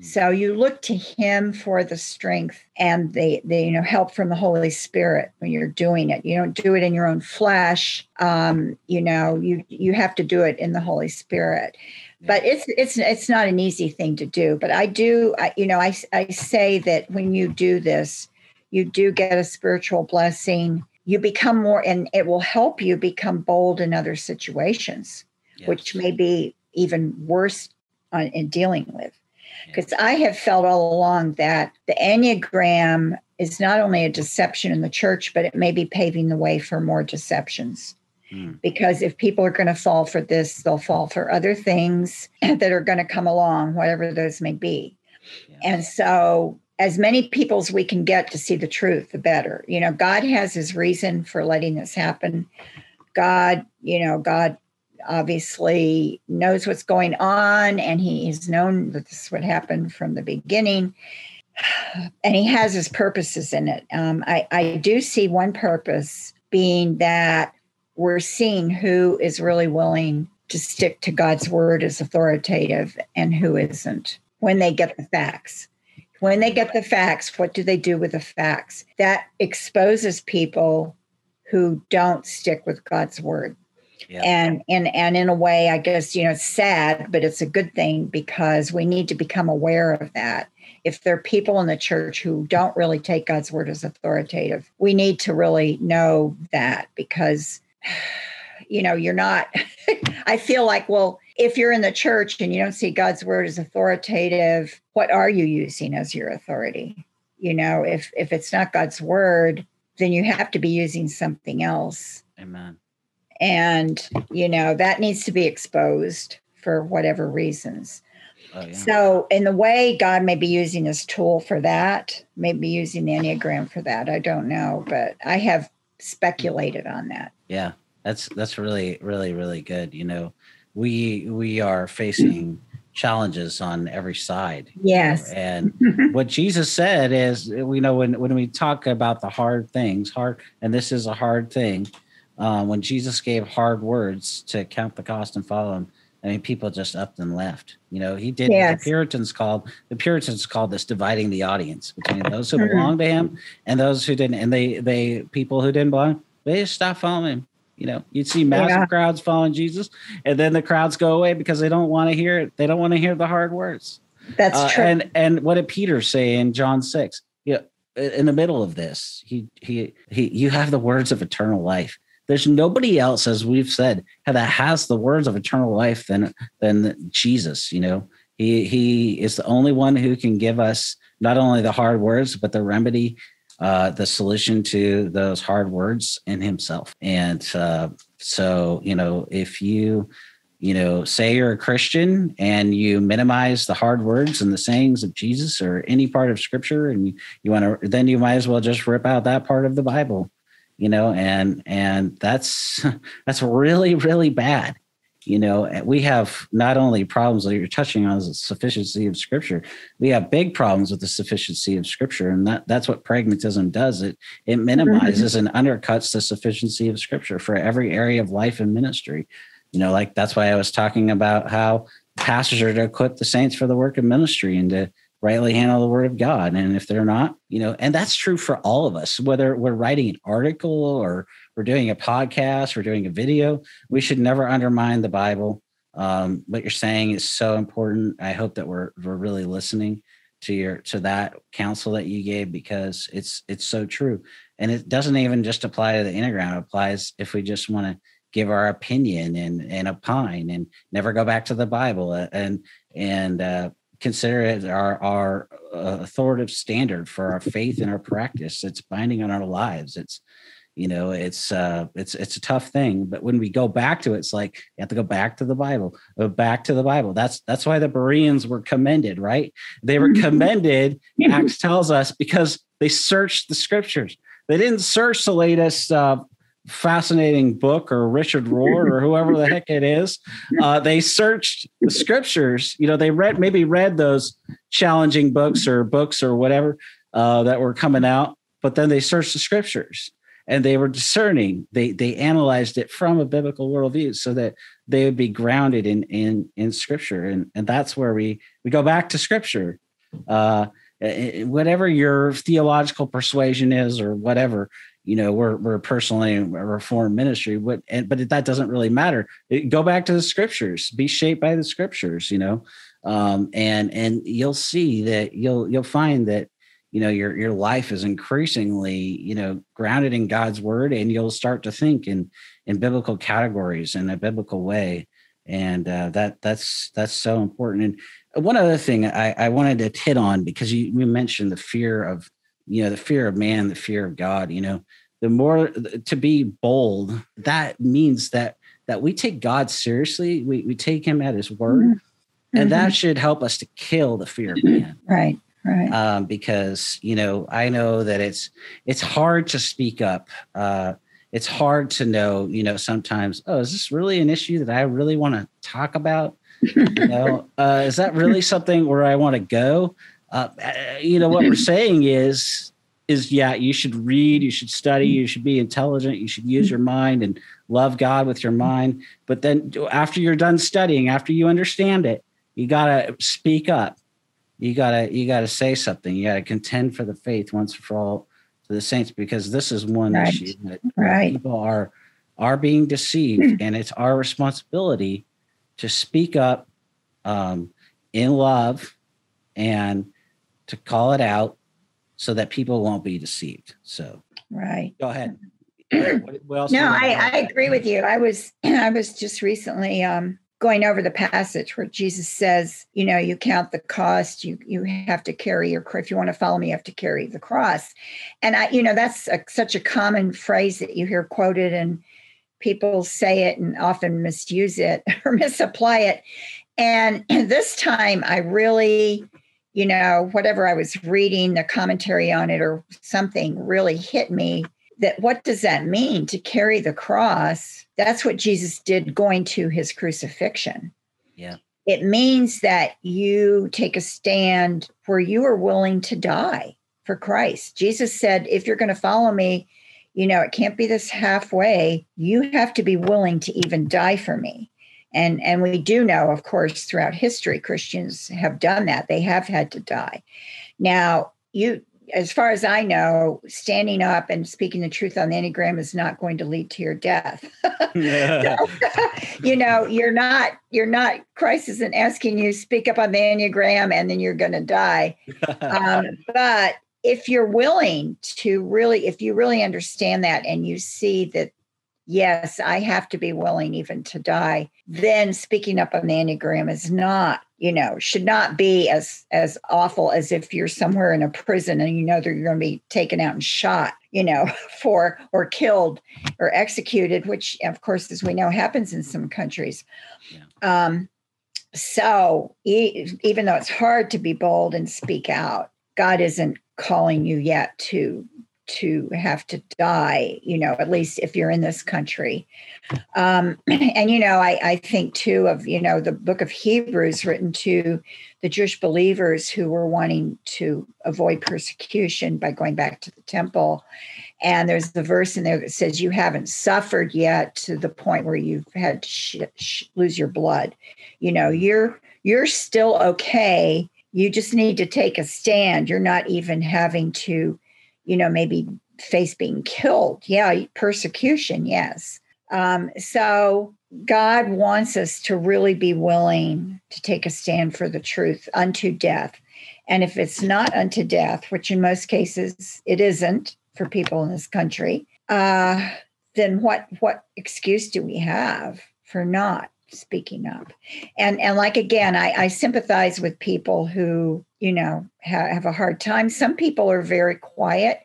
Mm. So you look to him for the strength and the, the you know help from the Holy Spirit when you're doing it. You don't do it in your own flesh. Um, you know, you you have to do it in the Holy Spirit. But it's it's it's not an easy thing to do. But I do, I, you know, I I say that when you do this, you do get a spiritual blessing. You become more, and it will help you become bold in other situations, yes. which may be even worse on, in dealing with. Because I have felt all along that the Enneagram is not only a deception in the church, but it may be paving the way for more deceptions. Mm. Because if people are going to fall for this, they'll fall for other things (clears throat) that are going to come along, whatever those may be. Yeah. And so, as many people as we can get to see the truth, the better. You know, God has his reason for letting this happen. God, you know, God obviously knows what's going on and he has known that this would happen from the beginning. (sighs) And he has his purposes in it. Um, I, I do see one purpose being that we're seeing who is really willing to stick to god's word as authoritative and who isn't. When they get the facts. When they get the facts what do they do with the facts? That exposes people who don't stick with god's word yeah. And and and in a way, I guess you know it's sad, but it's a good thing because we need to become aware of that. If there are people in the church who don't really take God's word as authoritative, we need to really know that because (sighs) you know you're not. (laughs) I feel like well, if you're in the church and you don't see God's word as authoritative, what are you using as your authority? You know, if if it's not God's word, then you have to be using something else. Amen and you know that needs to be exposed for whatever reasons oh, yeah. so in the way god may be using this tool for that maybe using the enneagram for that i don't know but i have speculated on that yeah that's that's really really really good you know we we are facing challenges on every side yes you know? and (laughs) what jesus said is we know when when we talk about the hard things hard and this is a hard thing uh, when Jesus gave hard words to count the cost and follow him, I mean, people just upped and left. You know, he did yes. the Puritans called the Puritans called this dividing the audience between those who mm-hmm. belonged to him and those who didn't. And they they people who didn't belong, they just stopped following him. You know, you'd see massive yeah. crowds following Jesus, and then the crowds go away because they don't want to hear it. They don't want to hear the hard words. That's uh, true. And and what did Peter say in John six? Yeah, in the middle of this, he he he. You have the words of eternal life there's nobody else, as we've said, that has the words of eternal life than than Jesus. You know, he he is the only one who can give us not only the hard words but the remedy, uh, the solution to those hard words in Himself. And uh, so, you know, if you you know say you're a christian and you minimize the hard words and the sayings of jesus or any part of scripture and you, you want to then you might as well just rip out that part of the bible you know and and that's (laughs) that's really really bad. You know we have not only problems that you're touching on the sufficiency of scripture we have big problems with the sufficiency of scripture and that that's what pragmatism does. It it minimizes and undercuts the sufficiency of scripture for every area of life and ministry. You know like that's why i was talking about how pastors are to equip the saints for the work of ministry and to rightly handle the word of God. And if they're not, you know, and that's true for all of us, whether we're writing an article or we're doing a podcast, we're doing a video, we should never undermine the Bible. Um, what you're saying is so important. I hope that we're we're really listening to your to that counsel that you gave because it's it's so true. And it doesn't even just apply to the Enneagram, it applies if we just want to give our opinion and and opine and never go back to the Bible and and uh, consider it our our uh, authoritative standard for our faith and our practice. It's binding on our lives. It's you know it's uh it's it's a tough thing but when we go back to it it's like you have to go back to the bible go back to the bible. That's that's why the bereans were commended right? They were commended acts tells us because they searched the scriptures. They didn't search the latest uh, fascinating book or Richard Rohr or whoever the heck it is. Uh, they searched the scriptures. You know, they read maybe read those challenging books or books or whatever uh, that were coming out, but then they searched the scriptures and they were discerning. They they analyzed it from a biblical worldview so that they would be grounded in in in scripture, and and that's where we we go back to scripture. Uh, whatever your theological persuasion is or whatever you know we're we're personally a reformed ministry but and, but that doesn't really matter. It, go back to the scriptures. Be shaped by the scriptures you know? Um, and and you'll see that you'll you'll find that you know your your life is increasingly you know grounded in god's word and you'll start to think in in biblical categories in a biblical way. And uh, that that's that's so important. And one other thing I, I wanted to hit on because you, you mentioned the fear of you know the fear of man the fear of god you know the more to be bold that means that that we take god seriously. We, we take him at his word mm-hmm. and that mm-hmm. should help us to kill the fear of man. (clears throat) Right right. Um, because you know i know that it's it's hard to speak up. Uh, it's hard to know you know sometimes oh is this really an issue that i really want to talk about? (laughs) You know uh, is that really something where i want to go uh, you know what we're saying is is yeah you should read you should study you should be intelligent you should use your mind and love god with your mind but then after you're done studying after you understand it you got to speak up you got to you got to say something you got to contend for the faith once for all to the saints because this is one right. issue that right. people are are being deceived and it's our responsibility to speak up um, in love and to call it out so that people won't be deceived. So, right. Go ahead. (clears throat) What, what no, I, I agree with you. I was (clears throat) I was just recently um, going over the passage where Jesus says, you know, you count the cost, you you have to carry your if you want to follow me, you have to carry the cross. And I, you know, that's a, such a common phrase that you hear quoted and people say it and often misuse it (laughs) or misapply it. And (clears throat) this time I really you know, whatever I was reading, the commentary on it or something really hit me that what does that mean to carry the cross? That's what Jesus did going to his crucifixion. Yeah. It means that you take a stand where you are willing to die for Christ. Jesus said, if you're going to follow me, you know, it can't be this halfway. You have to be willing to even die for me and and we do know of course throughout history christians have done that. They have had to die. Now you as far as i know standing up and speaking the truth on the enneagram is not going to lead to your death. (laughs) Yeah. so, you know you're not you're not christ isn't asking you speak up on the enneagram and then you're going to die. (laughs) Um, but if you're willing to really if you really understand that and you see that yes, I have to be willing even to die, then speaking up on the Enneagram is not, you know, should not be as as awful as if you're somewhere in a prison and you know that you're going to be taken out and shot, you know, (laughs) for or killed or executed, which of course, as we know, happens in some countries. Yeah. Um, so e- even though it's hard to be bold and speak out, God isn't calling you yet to to have to die, you know, at least if you're in this country. Um, (clears throat) and, you know, I, I think too of, you know, the book of Hebrews written to the Jewish believers who were wanting to avoid persecution by going back to the temple. And there's the verse in there that says, You haven't suffered yet to the point where you've had to sh- sh- lose your blood. You know, you're you're still okay. You just need to take a stand. You're not even having to you know, maybe face being killed. Yeah, persecution, yes. Um, so God wants us to really be willing to take a stand for the truth unto death. And if it's not unto death, which in most cases it isn't for people in this country, uh, then what what excuse do we have for not speaking up? And and like again, I, I sympathize with people who you know have, have a hard time. Some people are very quiet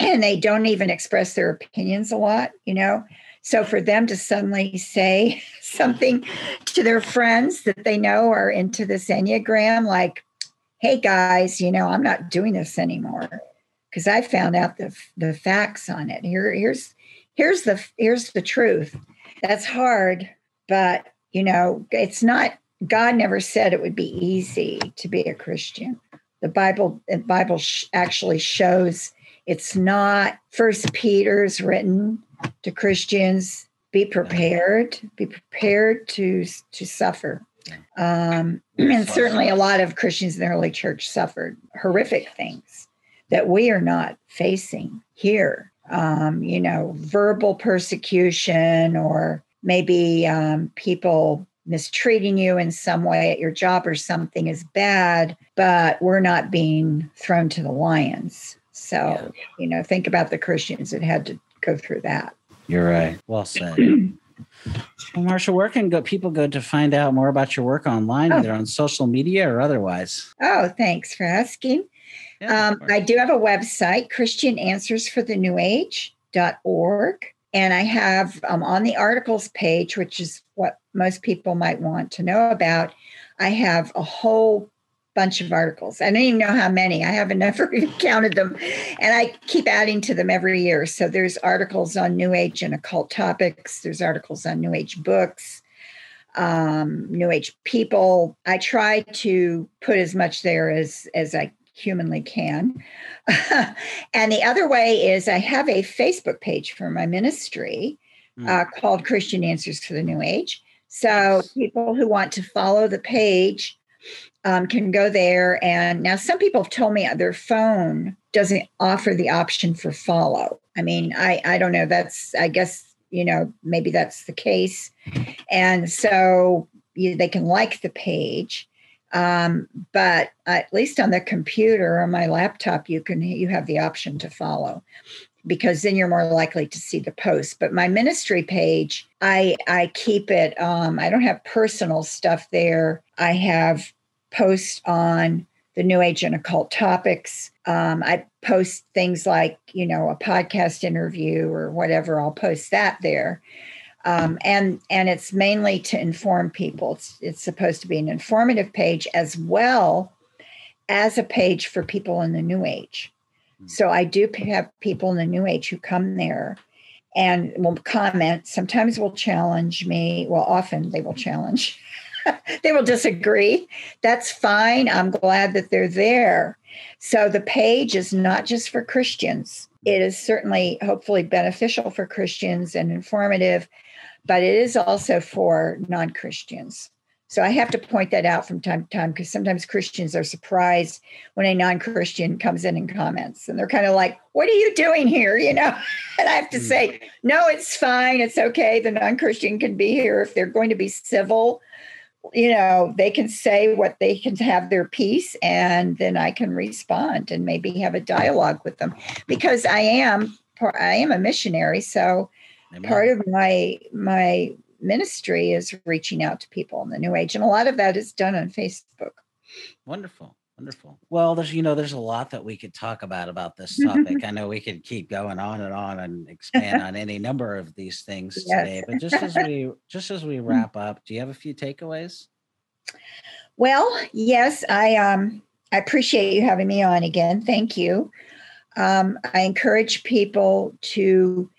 and they don't even express their opinions a lot. You know, so for them to suddenly say (laughs) something to their friends that they know are into this Enneagram, like, hey guys, you know, I'm not doing this anymore because I found out the the facts on it. Here, here's here's the here's the truth. That's hard, but you know, it's not God never said it would be easy to be a Christian. The Bible the Bible actually shows it's not. First Peter's written to Christians be prepared, be prepared to to suffer. Um, (clears throat) and certainly a lot of Christians in the early church suffered horrific things that we are not facing here. Um, you know, verbal persecution or maybe um, people mistreating you in some way at your job or something is bad, but we're not being thrown to the lions. So, yeah. you know, think about the Christians that had to go through that. You're right. Well said. (clears throat) well, Marcia, where can go, people go to find out more about your work online, oh. either on social media or otherwise? Oh, thanks for asking. Yeah, um, I do have a website, Christian Answers for the New Age.org. And I have um, on the articles page, which is what most people might want to know about, I have a whole bunch of articles. I don't even know how many. I haven't (laughs) even counted them. And I keep adding to them every year. So there's articles on New Age and occult topics, there's articles on New Age books, um, New Age people. I try to put as much there as, as I humanly can. (laughs) and the other way is I have a Facebook page for my ministry mm. uh, called Christian Answers for the New Age. So people who want to follow the page um, can go there. And now some people have told me their phone doesn't offer the option for follow. I mean, I, I don't know. That's, I guess, you know, maybe that's the case. And so you, they can like the page. Um, but at least on the computer or my laptop, you can you have the option to follow because then you're more likely to see the post. But my ministry page, I I keep it. Um, I don't have personal stuff there. I have posts on the New Age and occult topics. Um, I post things like, you know, a podcast interview or whatever. I'll post that there. Um, and and it's mainly to inform people. It's, it's supposed to be an informative page as well as a page for people in the New Age. Hmm. So I do have people in the New Age who come there and will comment. Sometimes will challenge me. Well, often they will challenge (laughs) they will disagree. That's fine. I'm glad that they're there. So the page is not just for Christians. It is certainly, hopefully, beneficial for Christians and informative, but it is also for non Christians. So I have to point that out from time to time because sometimes Christians are surprised when a non-Christian comes in and comments, and they're kind of like, "What are you doing here?" You know, (laughs) and I have to mm. say, "No, it's fine. It's okay. The non-Christian can be here if they're going to be civil you know they can say what they can have their piece and then i can respond and maybe have a dialogue with them because i am i am a missionary so Amen. part of my my ministry is reaching out to people in the new age and a lot of that is done on facebook wonderful Wonderful. Well, there's you know there's a lot that we could talk about about this topic. (laughs) I know we could keep going on and on and expand on any number of these things yes. today. But just as we (laughs) just as we mm. wrap up, do you have a few takeaways? Well, yes, I um I appreciate you having me on again. Thank you. Um, I encourage people to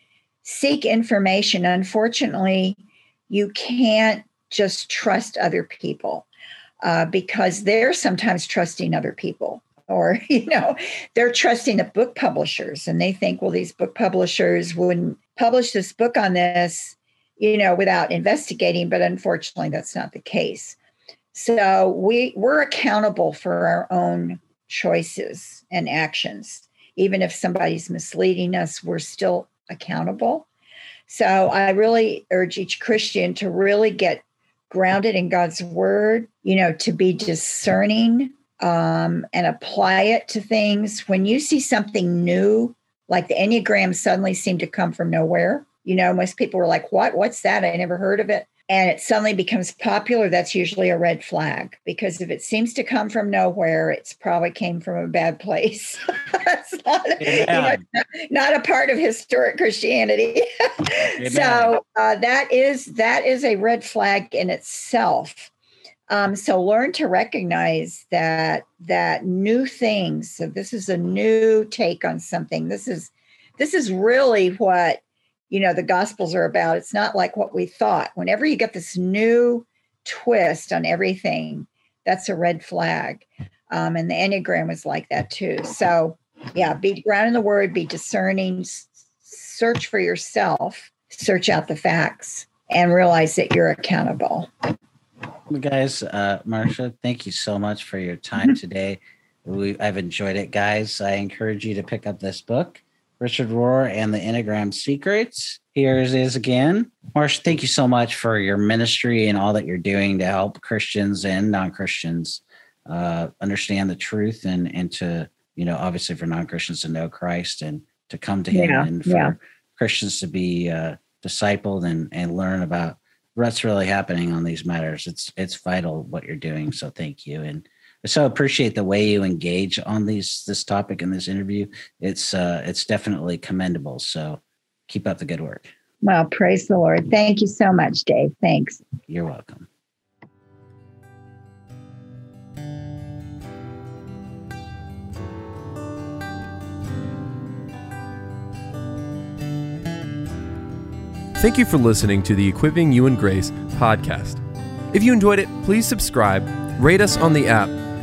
seek information. Unfortunately, you can't just trust other people uh, because they're sometimes trusting other people. Or (laughs) you know they're trusting the book publishers and they think well these book publishers wouldn't publish this book on this you know without investigating but unfortunately that's not the case. So we we're accountable for our own choices and actions. Even if somebody's misleading us we're still accountable so i really urge each christian to really get grounded in God's word, you know, to be discerning um, and apply it to things. When you see something new, like the Enneagram suddenly seemed to come from nowhere, you know, most people were like, what? What's that? I never heard of it. And it suddenly becomes popular. That's usually a red flag because if it seems to come from nowhere, it's probably came from a bad place. (laughs) it's not, you know, not, a part of historic Christianity. (laughs) so uh, that is that is a red flag in itself. Um, so learn to recognize that that new things. So this is a new take on something. This is this is really what you know the gospels are about it's not like what we thought. Whenever you get this new twist on everything that's a red flag. Um, and the enneagram was like that too. So yeah be ground in the word be discerning search for yourself search out the facts and realize that you're accountable. Guys uh marcia thank you so much for your time today. We, i've enjoyed it guys. I encourage you to pick up this book Richard Rohr and the Enneagram Secrets. Here it is again. Marcia, thank you so much for your ministry and all that you're doing to help Christians and non Christians uh, understand the truth and, and to, you know, obviously for non Christians to know Christ and to come to Him yeah, and for yeah. Christians to be uh, discipled and, and learn about what's really happening on these matters. It's it's vital what you're doing. So thank you. And so appreciate the way you engage on these this topic in this interview. It's uh, it's definitely commendable. So keep up the good work. Well, praise the Lord. Thank you so much, Dave. Thanks. You're welcome. Thank you for listening to the Equipping You in Grace podcast. If you enjoyed it, please subscribe, rate us on the app